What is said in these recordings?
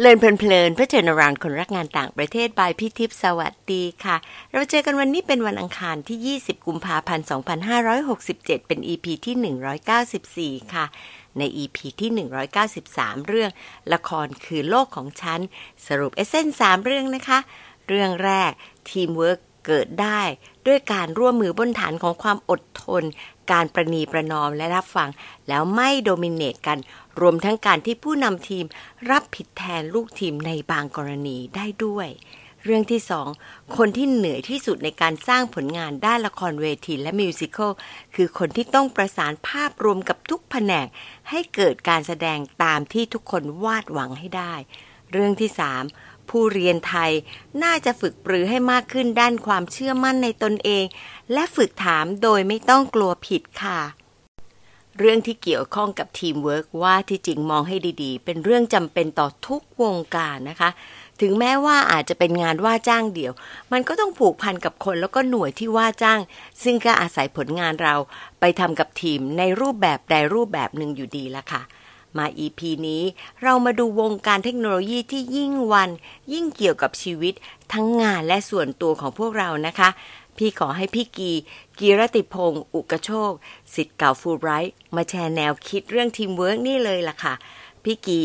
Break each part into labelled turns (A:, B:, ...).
A: Learn เพลินๆเพื่อ gen หลานคนรักงานต่างประเทศ by พี่ทิพย์สวัสดีค่ะ เราเจอกันวันนี้เป็นวันอังคารที่ 20 กุมภาพันธ์ 2567 เป็น EP ที่ 194 ค่ะ ใน EP ที่ 193 เรื่องละครคือโลกของฉัน สรุป essence สามเรื่องนะคะ เรื่องแรกทีมเวิร์กเกิดได้ ด้วยการร่วมมือบนฐานของความอดทน การประนีประนอมและรับฟัง แล้วไม่โดมิเนตกัน รวมทั้งการที่ผู้นำทีมรับผิดแทนลูกทีมในบางกรณีได้ด้วยเรื่องที่สองคนที่เหนื่อยที่สุดในการสร้างผลงานด้านละครเวทีและมิวสิควลคือคนที่ต้องประสานภาพรวมกับทุกแผนก ให้เกิดการแสดงตามที่ทุกคนวาดหวังให้ได้ เรื่องที่สาม ผู้เรียนไทยน่าจะฝึกปรือให้มากขึ้นด้านความเชื่อมั่นในตนเอง และฝึกถามโดยไม่ต้องกลัวผิดค่ะ เรื่องที่เกี่ยวข้องกับทีมเวิร์กว่าที่จริงมองให้ดีๆ เป็นเรื่องจำเป็นต่อทุกวงการนะคะ ถึงแม้ว่าอาจจะเป็นงานว่าจ้างเดี่ยว มันก็ต้องผูกพันกับคนแล้วก็หน่วยที่ว่าจ้าง ซึ่งก็อาศัยผลงานเราไปทำกับทีมในรูปแบบใดรูปแบบหนึ่งอยู่ดีละค่ะ มา EP นี้เรามาดูวงการเทคโนโลยีที่ยิ่งวัน ยิ่งเกี่ยวกับชีวิตทั้งงานและส่วนตัวของพวกเรานะคะ พี่ขอให้พี่กี กีรติพงศ์อุกโชค ศิษย์เก่าฟูลไบรท์มาแชร์แนวคิดเรื่องทีมเวิร์กนี่เลยล่ะค่ะ พี่กี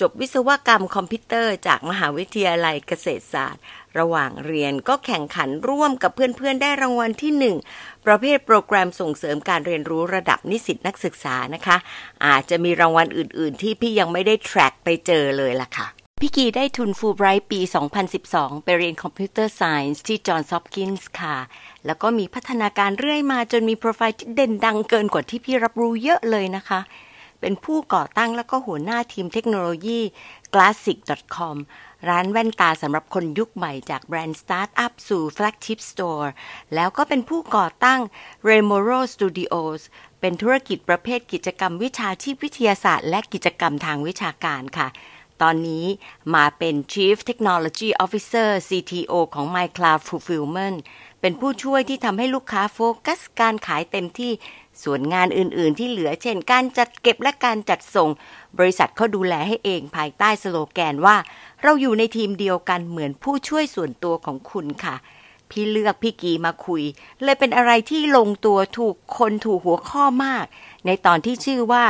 A: จบวิศวกรรมคอมพิวเตอร์จากมหาวิทยาลัยเกษตรศาสตร์ ระหว่างเรียนก็แข่งขันร่วมกับเพื่อนๆ ได้รางวัลที่หนึ่งประเภทโปรแกรมส่งเสริมการเรียนรู้ระดับนิสิตนักศึกษานะคะ อาจจะมีรางวัลอื่นๆ ที่พี่ยังไม่ได้ track ไปเจอเลยล่ะค่ะพี่กีได้ทุนฟูลไบรท์ปี 2012 ไปเรียน computer science ที่ Johns Hopkins ค่ะ แล้วก็มีพัฒนาการเรื่อยมาจนมีโปรไฟล์ที่เด่นดังเกินกว่าที่พี่รับรู้เยอะเลยนะคะ เป็นผู้ก่อตั้งแล้วก็หัวหน้าทีมเทคโนโลยี Glazziq.com ร้านแว่นตาสำหรับคนยุคใหม่จากแบรนด์สตาร์ทอัพสู่ flagship store แล้วก็เป็นผู้ก่อตั้ง Remoro Studios เป็นธุรกิจประเภทกิจกรรมวิชาชีพวิทยาศาสตร์ และกิจกรรมทางวิชาการค่ะ ตอนนี้มาเป็น Chief Technology Officer CTO ของ MyCloud Fulfillment เป็นผู้ช่วยที่ทำให้ลูกค้าโฟกัสการขายเต็มที่ส่วนงานอื่น ๆ ที่เหลือเช่น การจัดเก็บและการจัดส่ง บริษัทเขาดูแลให้เองภายใต้สโลแกนว่า เราอยู่ในทีมเดียวกันเหมือนผู้ช่วยส่วนตัวของคุณค่ะ พี่เลือกพี่กีมาคุย เลยเป็นอะไรที่ลงตัวถูกคนถูกหัวข้อมาก ในตอนที่ชื่อว่า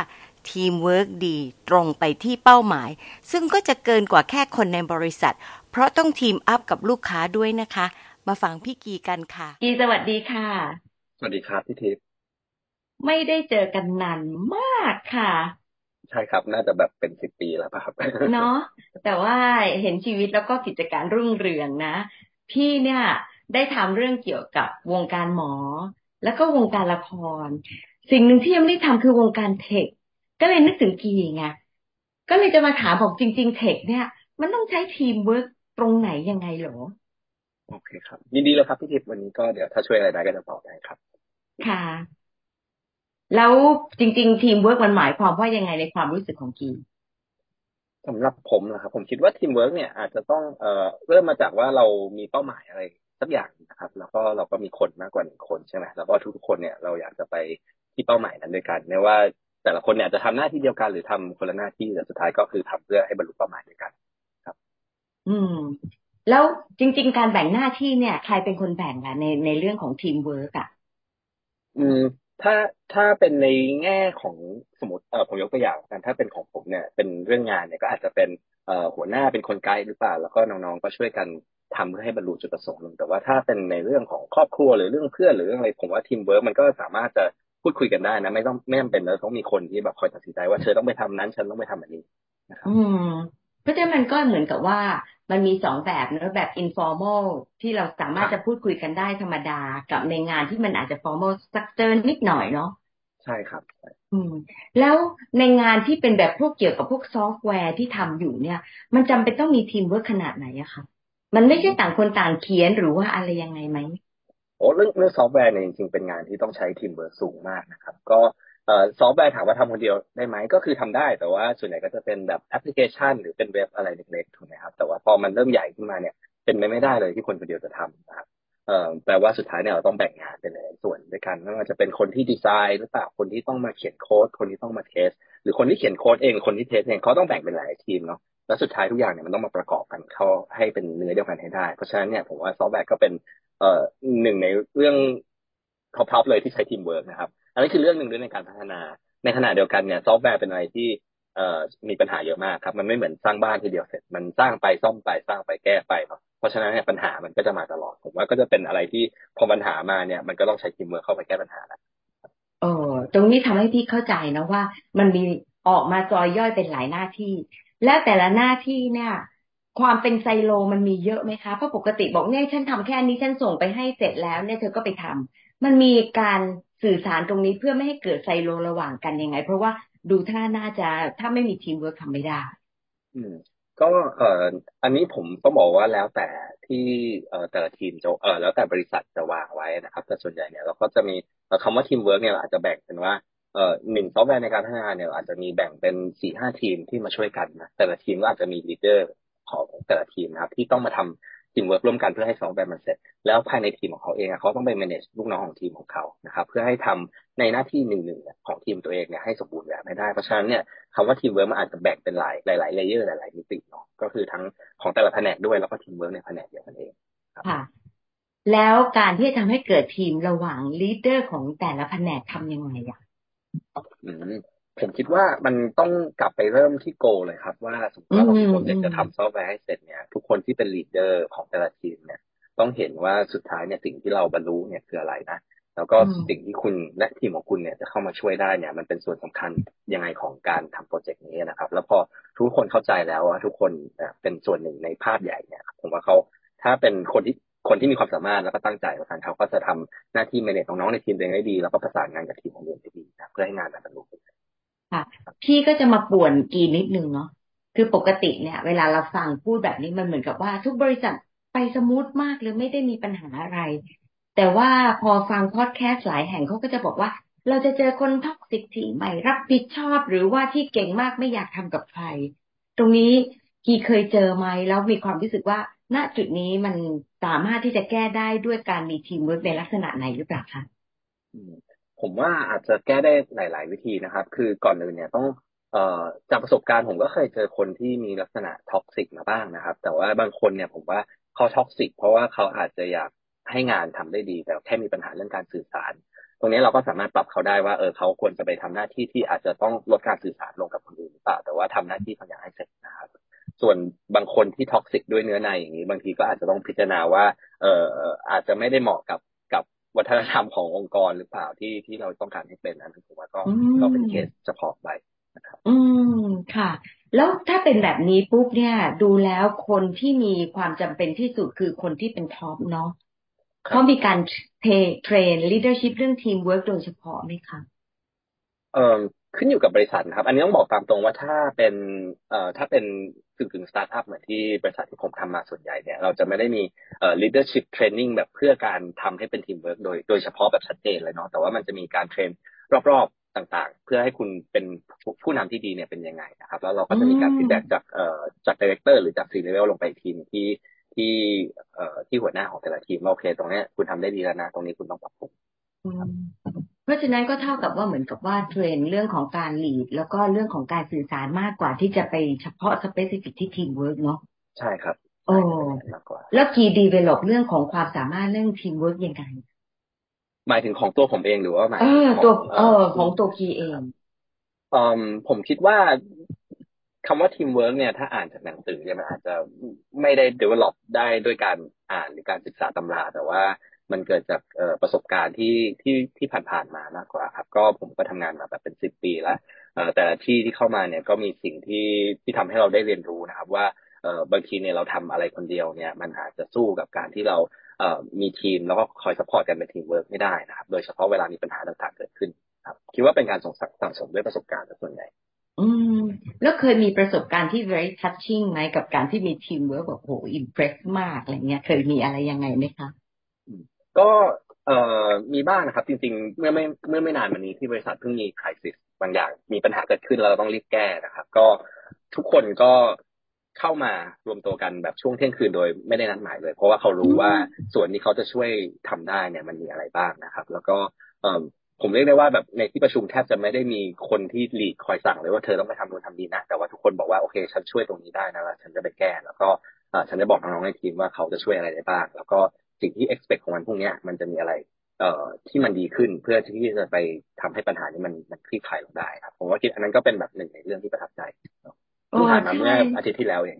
A: ทีมเวิร์กดีตรงไปที่เป้าหมาย ซึ่งก็จะเกินกว่าแค่คนในบริษัท เพราะต้อง team up กับลูกค้าด้วยนะคะ มาฟังพี่กีกันค่ะ กีสวัสดีค่ะ
B: สวัสดีครับพี่ทิพย์
A: ไม่ได้เจอกันนานมากค่ะ
B: ใช่ครับ น่าจะแบบเป็นสิบปีแล้วป่ะครับ
A: เนาะแต่ว่าเห็นชีวิตแล้วก็กิจการรุ่งเรืองนะ พี่เนี่ยได้ทำเรื่องเกี่ยวกับวงการหมอ แล้วก็วงการละคร สิ่งหนึ่งที่ยังไม่ได้ทำคือวงการ tech ก็เลยนึกถึงกีไงก็เลยจะมาถามบอกจริง ๆ tech เนี่ย มันต้องใช้ทีมเวิร์กตรงไหนยังไงหรอ
B: โอเคครับ ยินดีเลยครับพี่ทิพย์วันนี้ก็เดี๋ยวถ้าช่วยอะไรได้ก็จะบอกได้ครับ
A: ค่ะ แล้วจริง ๆ ทีมเวิร์กมันหมายความว่ายังไงในความรู้สึกของกี
B: สำหรับผมนะครับ ผมคิดว่าทีมเวิร์กเนี่ยอาจจะต้องเอ่อเริ่มมาจากว่าเรามีเป้าหมายอะไรสักอย่างนะครับ แล้วก็เราก็มีคนมากกว่าหนึ่งคนใช่ไหมแล้วก็ทุกๆคนเนี่ยเราอยากจะไปที่เป้าหมายนั้นด้วยกันไม่ว่าแต่ละคนเนี่ยจะทำหน้าที่เดียวกันหรือทำคนละหน้าที่แต่สุดท้ายก็คือทำเพื่อให้บรรลุเป้าหมายด้วยกัน ครับ
A: อืม แล้วจริง ๆ การแบ่งหน้าที่เนี่ย ใครเป็นคนแบ่งอะในในเรื่องของทีมเวิร์กอะ
B: อืม ถ้าถ้าเป็นในแง่ของสมมติเออผมยกตัวอย่างกันถ้าเป็นของผมเนี่ยเป็นเรื่องงานเนี่ยก็อาจจะเป็นเอ่อหัวหน้าเป็นคนไกด์หรือเปล่า แล้วก็น้องๆก็ช่วยกันทำเพื่อให้บรรลุจุดประสงค์หนึ่งแต่ว่าถ้าเป็นในเรื่องของครอบครัวหรือเรื่องเพื่อนหรือเรื่องอะไรผมว่าทีมเวิร์กมันก็สามารถจะพูดคุยกันได้นะ ไม่ต้องไม่จำเป็นแล้วต้องมีคนที่แบบคอยตัดสินใจว่าเธอต้องไปทำนั้น ฉันต้องไปทำแบบนี้นะครับ
A: อืม เพราะฉะนั้นมันก็เหมือนกับว่ามันมีสองแบบนะแบบ informal ที่เราสามารถจะพูดคุยกันได้ธรรมดากับในงานที่มันอาจจะ formal สักเจอนิดหน่อยเนาะ
B: ใช่ครับ
A: อืม แล้วในงานที่เป็นแบบพวกเกี่ยวกับพวกซอฟต์แวร์ที่ทำอยู่เนี่ย มันจำเป็นต้องมีทีมเวิร์กขนาดไหนอะคะมันไม่ใช่ต่างคนต่างเขียนหรือว่าอะไรยังไงไหม
B: โอ้เรื่องเรื่องซอฟต์แวร์เนี่ยจริงๆเป็นงานที่ต้องใช้ทีมเวิร์กสูงมากนะครับ ก็เอ่อ ซอฟต์แวร์ถามว่าทำคนเดียวได้ไหมก็คือทำได้ แต่ว่าส่วนใหญ่ก็จะเป็นแบบแอปพลิเคชัน หรือเป็นเว็บอะไรเล็กๆถูกไหมครับ แต่ว่าพอมันเริ่มใหญ่ขึ้นมาเนี่ย เป็นไปไม่ได้เลยที่คนคนเดียวจะทำนะครับเอ่อแปลว่าสุดท้ายเนี่ยเราต้องแบ่งงานเป็นหลายส่วนด้วยกันไม่ว่าจะเป็นคนที่ดีไซน์หรือเปล่าคนที่ต้องมาเขียนโค้ด คนที่ต้องมา test หรือคนที่เขียนโค้ดเองคนที่ test เองเขาต้องแบ่งเป็นหลายทีมเนาะแล้วสุดท้ายทุกอย่างเนี่ยมันต้องมาประกอบกันเข้าให้เป็นเนื้อเดียวกันให้ได้ เพราะฉะนั้นเนี่ยผมว่าซอฟต์แวร์ก็เป็นเอ่อหนึ่งในเรื่อง top ๆเลยที่ใช้ทีมเวิร์กนะครับ อันนี้คือเรื่องหนึ่งด้วยในการพัฒนา ในขณะเดียวกันเนี่ยซอฟต์แวร์เป็นอะไรที่เอ่อมีปัญหาเยอะมากครับ มันไม่เหมือนสร้างบ้านทีเดียวเสร็จ มันสร้างไปซ่อมไปสร้างไปแก้ไปเนาะเพราะฉะนั้นเนี่ยปัญหามันก็จะมาตลอดผมว่าก็จะเป็นอะไรที่พอปัญหามาเนี่ย มันก็ต้องใช้ทีมเวิร์กเข้าไปแก้ปัญหาแล้ว
C: เออตรงนี้ทำให้พี่เข้าใจนะว่า มันมีออกมาซอยย่อยเป็นหลายหน้าที่ และแต่ละหน้าที่เนี่ย ความเป็นไซโลมันมีเยอะไหมคะเพราะปกติบอกเนี่ยฉันทำแค่นี้ฉันส่งไปให้เสร็จแล้วเนี่ยเธอก็ไปทำมันมีการ สื่อสารตรงนี้เพื่อไม่ให้เกิดไซโลระหว่างกันยังไง เพราะว่าดูท่าน่าจะถ้าไม่มีทีมเวิร์กทำไม่ได้
B: อืมก็เอ่ออันนี้ผมต้องบอกว่าแล้วแต่ที่เอ่อแต่ละทีมจะเอ่อแล้วแต่บริษัทจะวางไว้นะครับ แต่ส่วนใหญ่เนี่ยเราก็จะมีคำว่าทีมเวิร์กเนี่ยเราอาจจะแบ่งเป็นว่าเอ่อหนึ่งซอฟต์แวร์ในการพัฒนาเนี่ยอาจจะมีแบ่งเป็นสี่ห้าทีมที่มาช่วยกันนะแต่ละทีมก็อาจจะมี leader ของแต่ละทีมนะครับ ที่ต้องมาทำ ทีมเวิร์กร่วมกันเพื่อให้ซอฟต์แวร์มันเสร็จ แล้วภายในทีมของเขาเองเขาต้องไป manage ลูกน้องของทีมของเขานะครับ เพื่อให้ทำในหน้าที่หนึ่งหนึ่งของทีมตัวเองเนี่ยให้สมบูรณ์แบบไม่ได้เพราะฉะนั้นเนี่ยคำว่าทีมเวิร์กมันอาจจะแบ่งเป็นหลายหลาย layer หลาย ๆมิติเนาะก็คือทั้งของแต่ละแผนกด้วยแล้วก็ทีมเวิร์กในแผนกเดียวกันเอง
C: ค่ะ แล้วการที่จะทำให้เกิดทีมระหว่าง leader ของแต่ละแผนกทำยังไงอะ
B: ผมคิดว่ามันต้องกลับไปเริ่มที่โกเลยครับ ว่าสมมติว่าเรามีโปรเจกต์จะทำซอฟต์แวร์ให้เสร็จเนี่ย ทุกคนที่เป็น leader ของแต่ละทีมเนี่ย ต้องเห็นว่าสุดท้ายเนี่ยสิ่งที่เราบรรลุเนี่ยคืออะไรนะแล้วก็สิ่งที่คุณและทีมของคุณเนี่ยจะเข้ามาช่วยได้เนี่ย มันเป็นส่วนสำคัญยังไงของการทำโปรเจกต์นี้นะครับ แล้วพอทุกคนเข้าใจแล้วว่าทุกคนเป็นส่วนหนึ่งในภาพใหญ่เนี่ยผมว่าเขาถ้าเป็นคนที่คนที่มีความสามารถแล้วก็ตั้งใจแล้วกันเขาก็จะทำหน้าที่ manage ของน้องในทีมเองได้ดี แล้วก็ประสานงานกับทีมของเองได้ดีนะเพื่อให้งานมันบรรลุ
C: ค่ะ พี่ก็จะมาป่วนกีนิดนึงเนาะคือปกติเนี่ย เวลาเราฟังพูดแบบนี้มันเหมือนกับว่า ทุกบริษัทไป smooth มากเลยไม่ได้มีปัญหาอะไร แต่ว่าพอฟังพอดแคสต์หลายแห่งเขาก็จะบอกว่าเราจะเจอคน toxic ที่ไม่รับผิดชอบ หรือว่าที่เก่งมากไม่อยากทำกับใคร ตรงนี้กีเคยเจอไหมแล้วมีความรู้สึกว่า ณจุดนี้มันสามารถที่จะแก้ได้ด้วยการมีทีมเวิร์กในลักษณะไหนหรือเปล่าคะ
B: ผมว่าอาจจะแก้ได้หลาย ๆ วิธีนะครับ คือก่อนอื่นเนี่ยต้องเอ่อจากประสบการณ์ผมก็เคยเจอคนที่มีลักษณะ toxic มาบ้างนะครับ แต่ว่าบางคนเนี่ยผมว่าเขา toxic เพราะว่าเขาอาจจะอยากให้งานทำได้ดี แต่แค่มีปัญหาเรื่องการสื่อสาร ตรงนี้เราก็สามารถปรับเขาได้ว่าเออเขาควรจะไปทำหน้าที่ที่อาจจะต้องลดการสื่อสารลงกับคนอื่นหรือเปล่าแต่ว่าทำหน้าที่เขาอยากให้เสร็จนะครับส่วนบางคนที่ toxic ด้วยเนื้อในอย่างนี้ บางทีก็อาจจะต้องพิจารณาว่าเอออาจจะไม่ได้เหมาะกับ วัฒนธรรมขององค์กรหรือเปล่าที่ที่เราต้องการให้เป็นอันนั้นผมว่าก็ก็เป็นเคสเฉพาะไปนะครับ
C: อืมค่ะ แล้วถ้าเป็นแบบนี้ปุ๊บเนี่ย ดูแล้วคนที่มีความจำเป็นที่สุดคือคนที่เป็น top เนาะเขามีการ train leadership เรื่องทีมเวิร์กโดยเฉพาะไหมคะ
B: เอ่อขึ้นอยู่กับบริษัทครับ อันนี้ต้องบอกตามตรงว่าถ้าเป็นเอ่อถ้าเป็น กึ่งกึ่งสตาร์ทอัพเหมือนที่บริษัทที่ผมทำมาส่วนใหญ่เนี่ยเราจะไม่ได้มีเอ่อ leadership training แบบเพื่อการทำให้เป็นทีมเวิร์กโดยโดยเฉพาะแบบชัดเจนเลยเนาะแต่ว่ามันจะมีการ train รอบๆต่างๆ เพื่อให้คุณเป็นผู้นำที่ดีเนี่ยเป็นยังไงนะครับแล้วเราก็จะมีการ feedback จากเอ่อจาก director หรือจากซีเลเวลลงไปทีมที่ที่เอ่อที่หัวหน้าของแต่ละทีมโอเค ตรงนี้คุณทำได้ดีแล้วนะตรงนี้คุณต้องปรับปรุง
C: เพราะฉะนั้นก็เท่ากับว่าเหมือนกับว่า train เรื่องของการ lead แล้วก็เรื่องของการสื่อสารมากกว่าที่จะไปเฉพาะ specific ที่ทีมเวิร์กเนาะ
B: ใช่ครับ
C: โอ้แล้วกี develop เรื่องของความสามารถเรื่องทีมเวิร์กยังไง
B: หมายถึงของตัวผมเองหรือว่าหมาย
C: ถึงตัวเออของตัวกีเอง
B: อืมผมคิดว่าคำว่าทีมเวิร์กเนี่ยถ้าอ่านจากหนังสือเนี่ยมันอาจจะไม่ได้ develop ได้ด้วยการอ่านหรือการศึกษาตำราแต่ว่า มันเกิดจากประสบการณ์ที่ที่ที่ผ่านๆมามากกว่าครับ ก็ผมก็ทำงานมาแบบเป็นสิบปีแล้วแต่ที่ที่เข้ามาเนี่ยก็มีสิ่งที่ที่ทำให้เราได้เรียนรู้นะครับ ว่าบางทีเนี่ยเราทำอะไรคนเดียวเนี่ย มันอาจจะสู้กับการที่เรามีทีมแล้วก็คอย support กันเป็นทีมเวิร์กไม่ได้นะครับ โดยเฉพาะเวลามีปัญหาต่างๆเกิดขึ้นครับ คิดว่าเป็นการส่งสั่งสมด้วยประสบการณ์ส่วนใหญ่
C: อืมแล้วเคยมีประสบการณ์ที่ very touching ไหมกับการที่มีทีมเวิร์กแบบโห impress มากอะไรเงี้ย เคยมีอะไรยังไงไหมคะ
B: ก็เอ่อมีบ้างนะครับ จริง ๆ เมื่อไม่เมื่อไม่นานมานี้ที่บริษัทเพิ่งมีคริสิสบางอย่างมีปัญหาเกิดขึ้นแล้วเราต้องรีบแก้นะครับ ก็ทุกคนก็เข้ามารวมตัวกันแบบช่วงเที่ยงคืนโดยไม่ได้นัดหมายเลย เพราะว่าเขารู้ว่าส่วนที่เขาจะช่วยทำได้เนี่ยมันมีอะไรบ้างนะครับ แล้วก็ผมเรียกได้ว่าแบบในที่ประชุมแทบจะไม่ได้มีคนที่หลีดคอยสั่งเลยว่าเธอต้องไปทำนู่นทำนี่นะ แต่ว่าทุกคนบอกว่าโอเค ฉันช่วยตรงนี้ได้นะแล้วฉันจะไปแก้ แล้วก็ฉันจะบอกน้องๆในทีมว่าเขาจะช่วยอะไรได้บ้าง แล้วก็ สิ่งที่ expect ของมันพวกนี้มันจะมีอะไร เอ่อที่มันดีขึ้นเพื่อที่จะไปทำให้ปัญหานี้มันมันคลี่คลายลงได้ครับ ผมว่าคิดอันนั้นก็เป็นแบบหนึ่งในเรื่องที่ประทับใจ
C: โอ้
B: ผ่านมาเมื่ออาทิตย์ที่แล้วเอง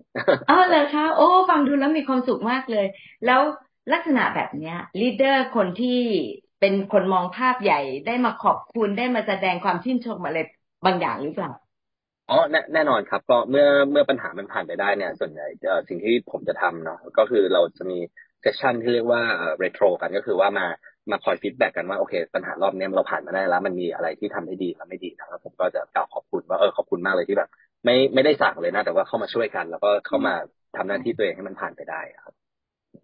C: อ๋อเลยคะโอ้ ฟังดูแล้วมีความสุขมากเลย แล้วลักษณะแบบเนี้ยลีดเดอร์คนที่เป็นคนมองภาพใหญ่ได้มาขอบคุณได้มาแสดงความชื่นชมอะไรบางอย่างหรือเปล่า
B: อ๋อแน่นอนครับก็เมื่อเมื่อปัญหามันผ่านไปได้เนี่ย ส่วนใหญ่สิ่งที่ผมจะทำเนาะก็คือเราจะมี session ที่เรียกว่าเรโทรกันก็คือว่ามามาคอย feedback กันว่าโอเค ปัญหารอบนี้เราผ่านมาได้แล้ว มันมีอะไรที่ทำได้ดีและไม่ดีนะแล้วผมก็จะกล่าวขอบคุณว่าเออขอบคุณมากเลยที่แบบ ไม่ไม่ได้สั่งเลยนะ แต่ว่าเข้ามาช่วยกัน แล้วก็เข้ามาทำหน้าที่ตัวเองให้มันผ่านไปได้ครับ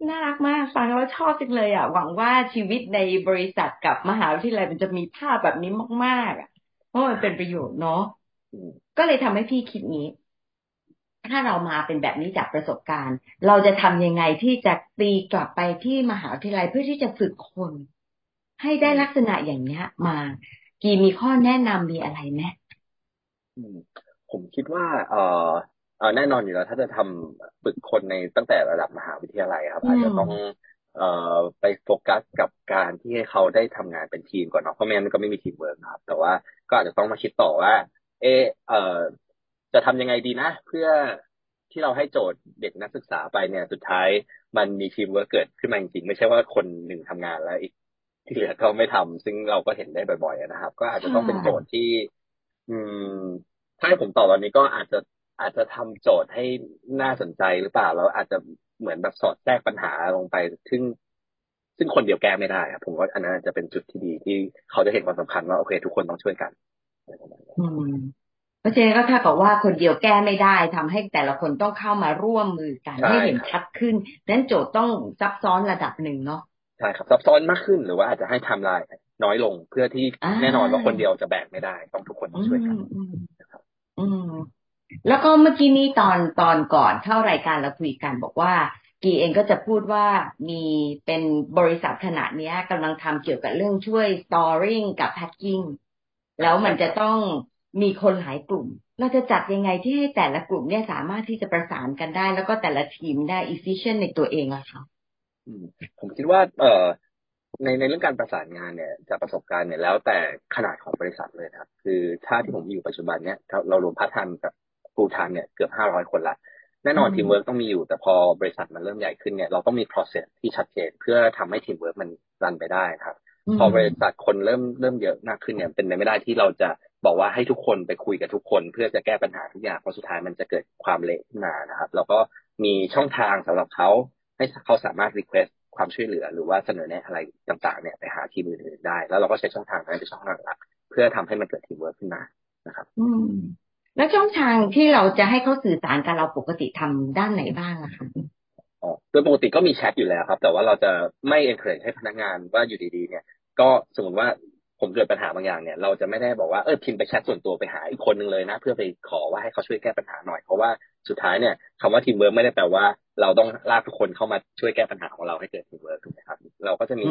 C: น่ารักมากฟังแล้วชอบจังเลยอะหวังว่าชีวิตในบริษัทกับมหาวิทยาลัยมันจะมีภาพแบบนี้มากๆอะเพราะมันเป็นประโยชน์เนาะก็เลยทำให้พี่คิดนี้ ถ้าเรามาเป็นแบบนี้จากประสบการณ์ เราจะทำยังไงที่จะตีกลับไปที่มหาวิทยาลัยเพื่อที่จะฝึกคน ให้ได้ลักษณะอย่างเนี้ย มากี่มีข้อแนะนำมีอะไรไหม
B: ผมคิดว่า เออเออแน่นอนอยู่แล้วถ้าจะทำฝึกคนในตั้งแต่ระดับมหาวิทยาลัยครับ อาจจะต้องเอ่อไปโฟกัสกับการที่ให้เขาได้ทำงานเป็นทีมก่อนเนาะเพราะไม่งั้นก็ไม่มีทีมเวิร์กครับ แต่ว่าก็อาจจะต้องมาคิดต่อว่า เอเอ่อ จะทำยังไงดีนะ เพื่อที่เราให้โจทย์เด็กนักศึกษาไปเนี่ย สุดท้ายมันมีทีมเวิร์กเกิดขึ้นมาจริงๆไม่ใช่ว่าคนหนึ่งทำงานแล้วอีก ที่เหลือเขาไม่ทำซึ่งเราก็เห็นได้บ่อยๆนะครับ ก็อาจจะต้องเป็นโจทย์ที่ อืม ถ้าให้ผมตอบตอนนี้ก็อาจจะอาจจะทำโจทย์ให้น่าสนใจหรือเปล่าแล้วอาจจะเหมือนแบบสอดแทรกปัญหาลงไป ซึ่ง ซึ่งคนเดียวแก้ไม่ได้ครับผมว่าอันนั้นจะเป็นจุดที่ดีที่เขาจะเห็นความสำคัญว่าโอเค ทุกคนต้องช่วยกัน
C: อืม ราะฉะนั้นก็ถ้ากับว่าคนเดียวแก้ไม่ได้ทำให้แต่ละคนต้องเข้ามาร่วมมือกันให้เห็นชัดขึ้นนั้นโจทย์ต้องซับซ้อนระดับหนึ่งเนาะ
B: ใช่ครับซับซ้อนมากขึ้นหรือว่าอาจจะให้ทำลายน้อยลงเพื่อที่แน่นอนว่าคนเดียวจะแบกไม่ได้ ต้องทุกคนต้องช่วยกันนะครับ
C: อืมแล้วก็เมื่อกี้นี้ตอนตอนก่อนเข้ารายการเราคุยกันบอกว่า กีเองก็จะพูดว่ามีเป็นบริษัทขนาดนี้กำลังทำเกี่ยวกับเรื่องช่วยสตอริงกับแพ็กกิ้งแล้วมันจะต้อง มีคนหลายกลุ่ม เราจะจัดยังไงที่ให้แต่ละกลุ่มเนี่ยสามารถที่จะประสานกันได้ แล้วก็แต่ละทีมได้ efficient ในตัวเองอะคะ
B: ผมคิดว่า เออในในเรื่องการประสานงานเนี่ยจากประสบการณ์เนี่ยแล้วแต่ขนาดของบริษัทเลยครับ คือถ้าที่ผมอยู่ปัจจุบันเนี่ยเรารวมพาร์ทไทม์กับ full-time เนี่ยเกือบห้าร้อยคนละแน่นอนทีมเวิร์กต้องมีอยู่แต่พอบริษัทมันเริ่มใหญ่ขึ้นเนี่ยเราต้องมี process ที่ชัดเจนเพื่อทำให้ทีมเวิร์กมัน run ไปได้ครับ พอบริษัทคนเริ่มเริ่มเยอะมากขึ้นเนี่ยเป็นไปไม่ได้ที่เราจะ บอกว่าให้ทุกคนไปคุยกับทุกคน เพื่อจะแก้ปัญหาทุกอย่างเพราะสุดท้ายมันจะเกิดความเละขึ้นมานะครับ แล้วก็มีช่องทางสำหรับเขาให้เขาสามารถ request ความช่วยเหลือ หรือว่าเสนอแนะอะไรต่างๆเนี่ยไปหาทีมอื่นๆได้ แล้วเราก็ใช้ช่องทางนั้นเป็นช่องทางหลัก เพื่อทำให้มันเกิดทีมเวิร์กขึ้นมานะครับ
C: อืมแล้วช่องทางที่เราจะให้เขาสื่อสารกันเราปกติทำด้านไหนบ้างอะคะ
B: อ๋อโดยปกติก็มีแชทอยู่แล้วครับ แต่ว่าเราจะไม่ encourage ให้พนักงานว่าอยู่ดีๆ เนี่ย ก็สมมติว่า ผมเกิดปัญหาบางอย่างเนี่ยเราจะไม่ได้บอกว่าเออพิมพ์ไปแชทส่วนตัวไปหาอีกคนหนึ่งเลยนะ เพื่อไปขอว่าให้เขาช่วยแก้ปัญหาหน่อยเพราะว่าสุดท้ายเนี่ยคำว่าทีมเวิร์กไม่ได้แปลว่า เราต้องลากทุกคนเข้ามาช่วยแก้ปัญหาของเราให้เกิดทีมเวิร์กถูกไหมครับ เราก็จะมี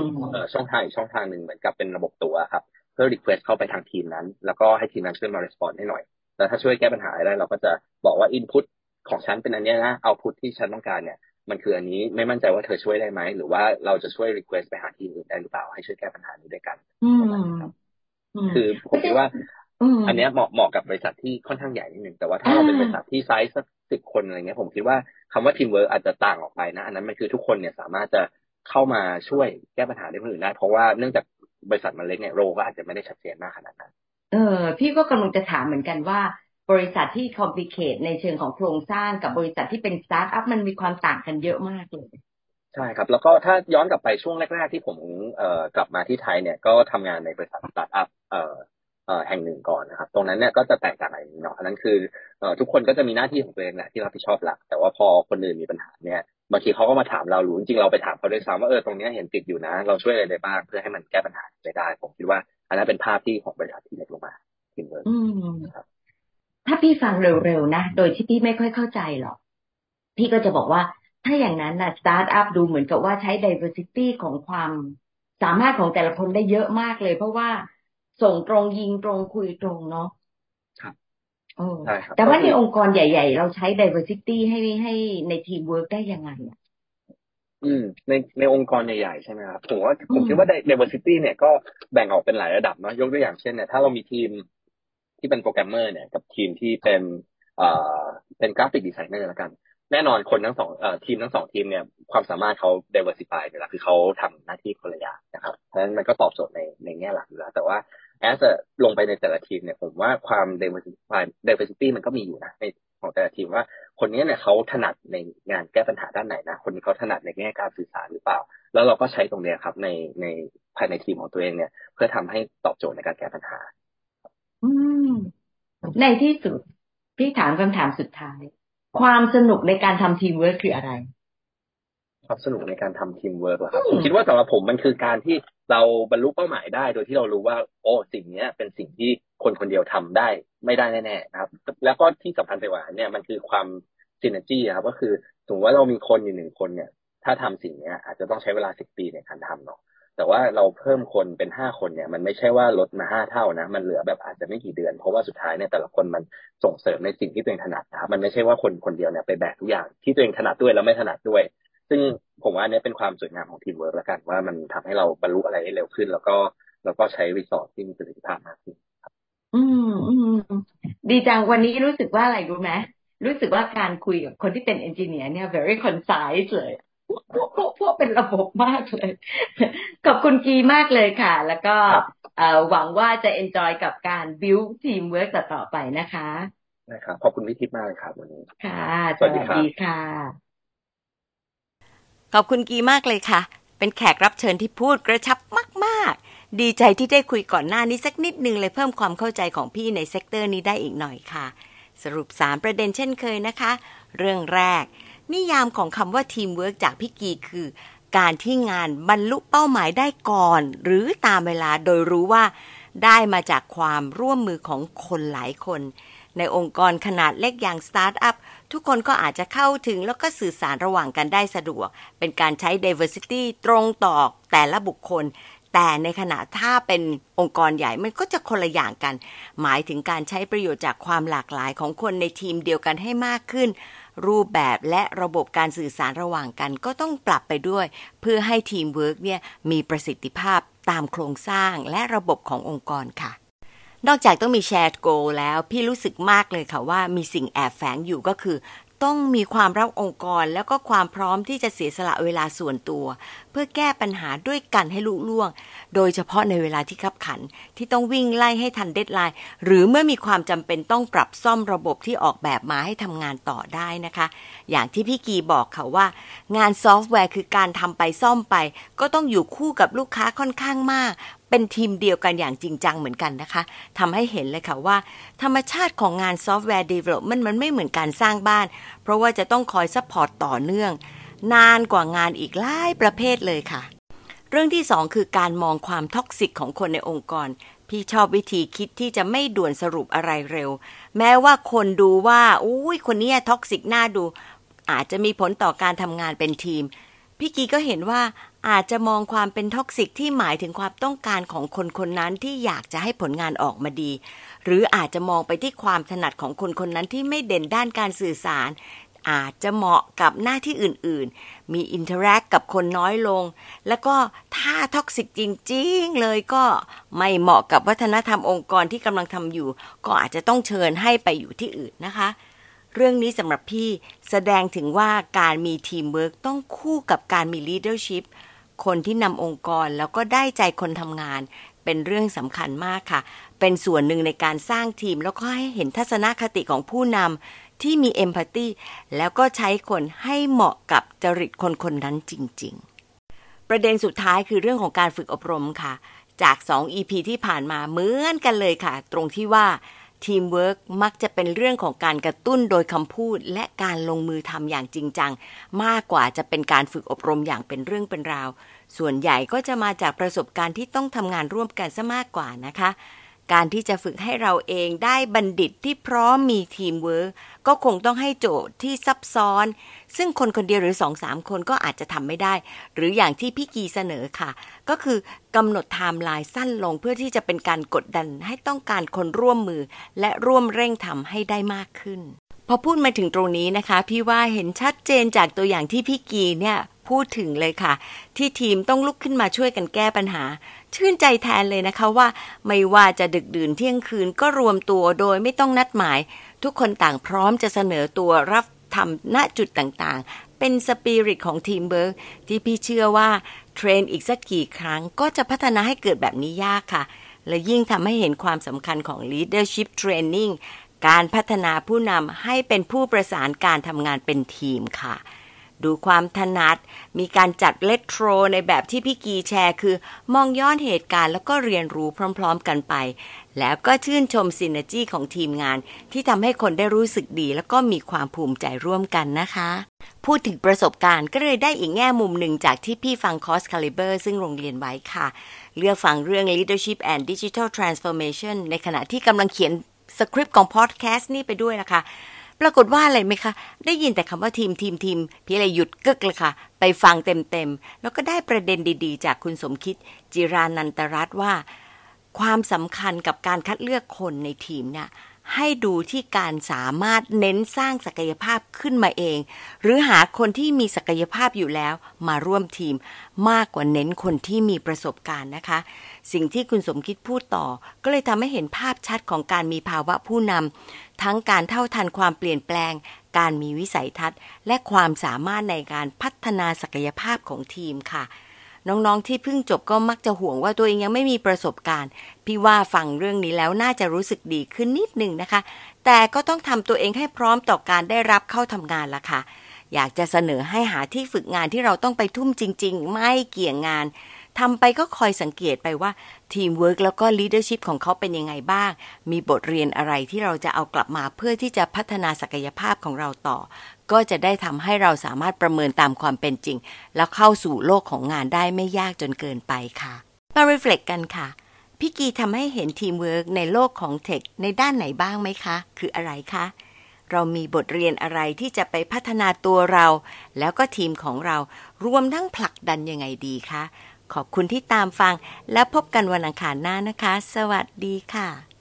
B: ช่องทางอีกช่องทางหนึ่งเหมือนกับเป็นระบบตั๋วครับเพื่อ request เข้าไปทางทีมนั้น แล้วก็ให้ทีมนั้นช่วยมา respond ให้หน่อยแล้วถ้าช่วยแก้ปัญหาได้เราก็จะบอกว่า input ของฉันเป็นอันนี้นะ output ที่ฉันต้องการเนี่ย มันคืออันนี้ไม่มั่นใจว่าเธอช่วยได้ไหม หรือว่าเราจะช่วย request ไปหาทีมอื่นได้หรือเปล่าให้ช่วยแก้ปัญหานี้ด้วยกันคือผมคิดว่าอันนี้เหมาะเหมาะกับบริษัทที่ค่อนข้างใหญ่นิดนึงแต่ว่าถ้าเราเป็นบริษัทที่ไซส์สักสิบคนอะไรเงี้ยผมคิดว่าคำว่าทีมเวิร์กอาจจะต่างออกไปนะ อันนั้นมันคือทุกคนเนี่ยสามารถจะเข้ามาช่วยแก้ปัญหาได้คนอื่นได้ เพราะว่าเนื่องจากบริษัทมันเล็กเนี่ย role ก็อาจจะไม่ได้ชัดเจนมากขนาดนั้น
C: เออพี่ก็กำลังจะถามเหมือนกันว่า บริษัทที่ complicate ในเชิงของโครงสร้างกับบริษัทที่เป็นสตาร์ทอัพมันมีความต่างกันเยอะมากเลย
B: ใช่ครับ แล้วก็ถ้าย้อนกลับไปช่วงแรก ๆ ที่ผมเอ่อกลับมาที่ไทยเนี่ยก็ทำงานในบริษัทสตาร์ทอัพเอ่อเอ่อแห่งหนึ่งก่อนนะครับ ตรงนั้นเนี่ยก็จะแตกต่างอะไรเนาะอันนั้นคือเอ่อทุกคนก็จะมีหน้าที่ของตัวเองแหละที่รับผิดชอบหลัก แต่ว่าพอคนอื่นมีปัญหาเนี่ยบางทีเขาก็มาถามเราหรือจริงๆเราไปถามเขาด้วยซ้ำว่าเออตรงนี้เห็นติดอยู่นะ เราช่วยอะไรได้บ้างเพื่อให้มันแก้ปัญหาไปได้ ผมคิดว่า อันนั้นเป็นภาพที่ของบริษัทที่เล็กลงมาทีมเวิร์กครับ
C: ถ้าพี่ฟังเร็วๆนะ โดยที่พี่ไม่ค่อยเข้าใจหรอก พี่ก็จะบอกว่า ถ้าอย่างนั้นนะสตาร์ทอัพดูเหมือนกับว่าใช้ diversity ของความสามารถของแต่ละคนได้เยอะมากเลย เพราะว่าส่งตรงยิงตรงคุยตรงเนาะ
B: ครับ
C: โอ้
B: ใช่ครับ
C: แต่ว่า
B: ก็
C: ใน
B: คือ
C: องค์กรใหญ่ ๆ เราใช้ diversity ให้ให้ในทีมเวิร์กได้ยังไงอะ
B: อืมในในองค์กรใหญ่ๆใช่ไหมครับผมว่าผม
C: อืม
B: คิดว่า diversity เนี่ยก็แบ่งออกเป็นหลายระดับเนาะยกตัวอย่างเช่นเนี่ยถ้าเรามีทีม ที่เป็นโปรแกรมเมอร์เนี่ย กับทีมที่เป็นเอ่อเป็นกราฟิกดีไซเนอร์ละกัน แน่นอนคนทั้งสองเอ่อทีมทั้งสองทีมเนี่ยความสามารถเขา diversify อยู่แล้วคือเขาทำหน้าที่คนละอย่างนะครับเพราะฉะนั้นมันก็ตอบโจทย์ในในแง่หลักอยู่แล้ว แต่ว่า as a ลงไปในแต่ละทีมเนี่ยผมว่าความ diversify diversity มันก็มีอยู่นะในของแต่ละทีมว่าคนนี้เนี่ยเขาถนัดในงานแก้ปัญหาด้านไหนนะ คนนี้เขาถนัดในแง่การสื่อสารหรือเปล่า แล้วเราก็ใช้ตรงเนี้ยครับในในภายในทีมของตัวเองเนี่ย เพื่อทำให้ตอบโจทย์ในการแก้ปัญหา
C: ในที่สุด พี่ถามคำถามสุดท้าย ความสนุกในการทำทีมเวิร์กคืออะไร
B: ความสนุกในการทำทีมเวิร์กเหรอครับ
C: อืม
B: ผมคิดว่าสำหรับผมมันคือการที่เราบรรลุเป้าหมายได้ โดยที่เรารู้ว่า โอ้สิ่งเนี้ยเป็นสิ่งที่คนคนเดียวทำได้ไม่ได้แน่ๆนะครับ แล้วก็ที่สำคัญไปกว่านั้นเนี่ยมันคือความ synergy ครับ ก็คือสมมติว่าเรามีคนอยู่หนึ่งคนเนี่ย ถ้าทำสิ่งเนี้ยอาจจะต้องใช้เวลาสิบปีในการทำเนาะ แต่ว่าเราเพิ่มคนเป็นห้าคนเนี่ย มันไม่ใช่ว่าลดมาห้าเท่านะ มันเหลือแบบอาจจะไม่กี่เดือน เพราะว่าสุดท้ายเนี่ยแต่ละคนมันส่งเสริมในสิ่งที่ตัวเองถนัดนะครับมันไม่ใช่ว่าคนคนเดียวเนี่ยไปแบกทุกอย่างที่ตัวเองถนัดด้วยแล้วไม่ถนัดด้วย ซึ่งผมว่าอันนี้เป็นความสวยงามของทีมเวิร์กแล้วกันว่ามันทำให้เราบรรลุอะไรได้เร็วขึ้น แล้วก็แล้วก็ใช้ resource ที่มีประสิทธิภาพมากขึ้น
C: อืมอืมดีจังวันนี้รู้สึกว่าอะไรรู้ไหมรู้สึกว่าการคุยกับคนที่เป็น engineer เนี่ย very concise เลย พวกพวกพวกเป็นระบบมากเลย ขอบคุณกีมากเลยค่ะ แล้วก็
B: ครับ
C: เอ่อหวังว่าจะ enjoy กับการ build teamwork ต่อๆไปนะคะ
B: นะครับขอบคุณพี่ทิพย์มากเลยครับวันนี้
C: ค่ะ
B: สวัสดีครับ
C: ค่ะ
A: ขอบคุณกีมากเลยค่ะ เป็นแขกรับเชิญที่พูดกระชับมาก ๆ ดีใจที่ได้คุยก่อนหน้านี้สักนิดนึงเลยเพิ่มความเข้าใจของพี่ใน sector นี้ได้อีกหน่อยค่ะ สรุป 3 ประเด็นเช่นเคยนะคะ เรื่องแรก นิยามของคำว่าทีมเวิร์กจากพี่กีคือ การที่งานบรรลุเป้าหมายได้ก่อน หรือตามเวลาโดยรู้ว่า ได้มาจากความร่วมมือของคนหลายคน ในองค์กรขนาดเล็กอย่างสตาร์ทอัพทุกคนก็อาจจะเข้าถึงแล้วก็สื่อสารระหว่างกันได้สะดวก เป็นการใช้ diversity ตรงต่อแต่ละบุคคลแต่ในขณะถ้าเป็นองค์กรใหญ่มันก็จะคนละอย่างกัน หมายถึงการใช้ประโยชน์จากความหลากหลายของคนในทีมเดียวกันให้มากขึ้น รูปแบบและระบบการสื่อสารระหว่างกันก็ต้องปรับไปด้วย เพื่อให้ทีมเวิร์กเนี่ยมีประสิทธิภาพตามโครงสร้างและระบบขององค์กรค่ะ นอกจากต้องมี share goal แล้ว พี่รู้สึกมากเลยค่ะว่ามีสิ่งแอบแฝงอยู่ก็คือ ต้องมีความรักองค์กรแล้วก็ความพร้อมที่จะเสียสละเวลาส่วนตัว เพื่อแก้ปัญหาด้วยกันให้ลุล่วง โดยเฉพาะในเวลาที่ขับขัน ที่ต้องวิ่งไล่ให้ทัน deadline หรือเมื่อมีความจำเป็นต้องปรับซ่อมระบบที่ออกแบบมาให้ทำงานต่อได้นะคะ อย่างที่พี่กีบอกค่ะว่า งานซอฟต์แวร์คือการทำไปซ่อมไป ก็ต้องอยู่คู่กับลูกค้าค่อนข้างมาก เป็นทีมเดียวกันอย่างจริงจังเหมือนกันนะคะทำให้เห็นเลยค่ะว่า ธรรมชาติของงานซอฟต์แวร์ Development มันไม่เหมือนการสร้างบ้าน เพราะว่าจะต้องคอย support ต่อเนื่อง นานกว่างานอีกหลายประเภทเลยค่ะ เรื่องที่สองคือการมองความ toxic ของคนในองค์กรพี่ชอบวิธีคิดที่จะไม่ด่วนสรุปอะไรเร็ว แม้ว่าคนดูว่าอุ้ยคนนี้ toxic น่าดู อาจจะมีผลต่อการทำงานเป็นทีม พี่กีก็เห็นว่า อาจจะมองความเป็น toxic ที่หมายถึงความต้องการของคนคนนั้นที่อยากจะให้ผลงานออกมาดี หรืออาจจะมองไปที่ความถนัดของคนคนนั้นที่ไม่เด่นด้านการสื่อสาร อาจจะเหมาะกับหน้าที่อื่น ๆ มี interact กับคนน้อยลง แล้วก็ถ้า toxic จริง ๆ เลยก็ไม่เหมาะกับวัฒนธรรมองค์กรที่กำลังทำอยู่ ก็อาจจะต้องเชิญให้ไปอยู่ที่อื่นนะคะเรื่องนี้สำหรับพี่แสดงถึงว่าการมีทีมเวิร์กต้องคู่กับการมี leadership คนที่นำองค์กรแล้วก็ได้ใจคนทำงาน เป็นเรื่องสำคัญมากค่ะ เป็นส่วนหนึ่งในการสร้างทีม แล้วก็ให้เห็นทัศนคติของผู้นำที่มี empathy แล้วก็ใช้คนให้เหมาะกับจริตคนคนนั้นจริง ๆ ประเด็นสุดท้ายคือเรื่องของการฝึกอบรมค่ะ จาก 2 EP ที่ผ่านมาเหมือนกันเลยค่ะ ตรงที่ว่า ทีมเวิร์กมักจะเป็นเรื่องของการกระตุ้นโดยคำพูด และการลงมือทำอย่างจริงจัง มากกว่าจะเป็นการฝึกอบรมอย่างเป็นเรื่องเป็นราว ส่วนใหญ่ก็จะมาจากประสบการณ์ที่ต้องทำงานร่วมกันซะมากกว่านะคะ การที่จะฝึกให้เราเองได้บัณฑิตที่พร้อมมีทีมเวิร์กก็คงต้องให้โจทย์ที่ซับซ้อน ซึ่งคนคนเดียวหรือสองสามคนก็อาจจะทำไม่ได้ หรืออย่างที่พี่กีเสนอค่ะ ก็คือกำหนดไทม์ไลน์สั้นลงเพื่อที่จะเป็นการกดดันให้ต้องการคนร่วมมือ และร่วมเร่งทำให้ได้มากขึ้น พอพูดมาถึงตรงนี้นะคะ พี่ว่าเห็นชัดเจนจากตัวอย่างที่พี่กีเนี่ยพูดถึงเลยค่ะ ที่ทีมต้องลุกขึ้นมาช่วยกันแก้ปัญหา ชื่นใจแทนเลยนะคะว่า ไม่ว่าจะดึกดื่นเที่ยงคืนก็รวมตัวโดยไม่ต้องนัดหมาย ทุกคนต่างพร้อมจะเสนอตัวรับทำณจุดต่างๆ เป็นสปิริตของทีมเบิร์กที่พี่เชื่อว่า เทรนอีกสักกี่ครั้งก็จะพัฒนาให้เกิดแบบนี้ยากค่ะ และยิ่งทำให้เห็นความสำคัญของ leadership training การพัฒนาผู้นำให้เป็นผู้ประสานการทำงานเป็นทีมค่ะ ดูความถนัด มีการจัดเลตโทรในแบบที่พี่กีแชร์ คือมองย้อนเหตุการณ์แล้วก็เรียนรู้พร้อม ๆ กันไป แล้วก็ชื่นชม synergy ของทีมงาน ที่ทำให้คนได้รู้สึกดี แล้วก็มีความภูมิใจร่วมกันนะคะ พูดถึงประสบการณ์ก็เลยได้อีกแง่มุมหนึ่งจากที่พี่ฟังคอร์ส Caliber ซึ่งลงเรียนไว้ค่ะ เลือกฟังเรื่อง leadership and digital transformation ในขณะที่กำลังเขียนสคริปต์ของพอดแคสต์นี่ไปด้วยนะคะ ปรากฏว่าอะไรไหมคะ ได้ยินแต่คำว่าทีมทีมทีมพี่เลยหยุดกึกเลยค่ะ ไปฟังเต็มๆ แล้วก็ได้ประเด็นดีๆ จากคุณสมคิดจิรานันตรัตว่า ความสำคัญกับการคัดเลือกคนในทีมเนี่ย ให้ดูที่การสามารถเน้นสร้างศักยภาพขึ้นมาเอง หรือหาคนที่มีศักยภาพอยู่แล้วมาร่วมทีม มากกว่าเน้นคนที่มีประสบการณ์นะคะ สิ่งที่คุณสมคิดพูดต่อ ก็เลยทำให้เห็นภาพชัดของการมีภาวะผู้นำทั้งการเท่าทันความเปลี่ยนแปลง การมีวิสัยทัศน์ และความสามารถในการพัฒนาศักยภาพของทีมค่ะ น้องๆที่เพิ่งจบก็มักจะห่วงว่าตัวเองยังไม่มีประสบการณ์ พี่ว่าฟังเรื่องนี้แล้วน่าจะรู้สึกดีขึ้นนิดหนึ่งนะคะ แต่ก็ต้องทำตัวเองให้พร้อมต่อการได้รับเข้าทำงานละค่ะ อยากจะเสนอให้หาที่ฝึกงานที่เราต้องไปทุ่มจริง ๆ ไม่เกี่ยงงานทำไปก็คอยสังเกตไปว่าทีมเวิร์กแล้วก็ leadership ของเขาเป็นยังไงบ้าง มีบทเรียนอะไรที่เราจะเอากลับมาเพื่อที่จะพัฒนาศักยภาพของเราต่อ ก็จะได้ทำให้เราสามารถประเมินตามความเป็นจริง แล้วเข้าสู่โลกของงานได้ไม่ยากจนเกินไปค่ะ มา reflect กันค่ะ พี่กีทำให้เห็นทีมเวิร์กในโลกของ tech ในด้านไหนบ้างไหมคะ คืออะไรคะ เรามีบทเรียนอะไรที่จะไปพัฒนาตัวเรา แล้วก็ทีมของเรารวมทั้งผลักดันยังไงดีคะขอบคุณที่ตามฟังและพบกันวันอังคารหน้านะคะ สวัสดีค่ะ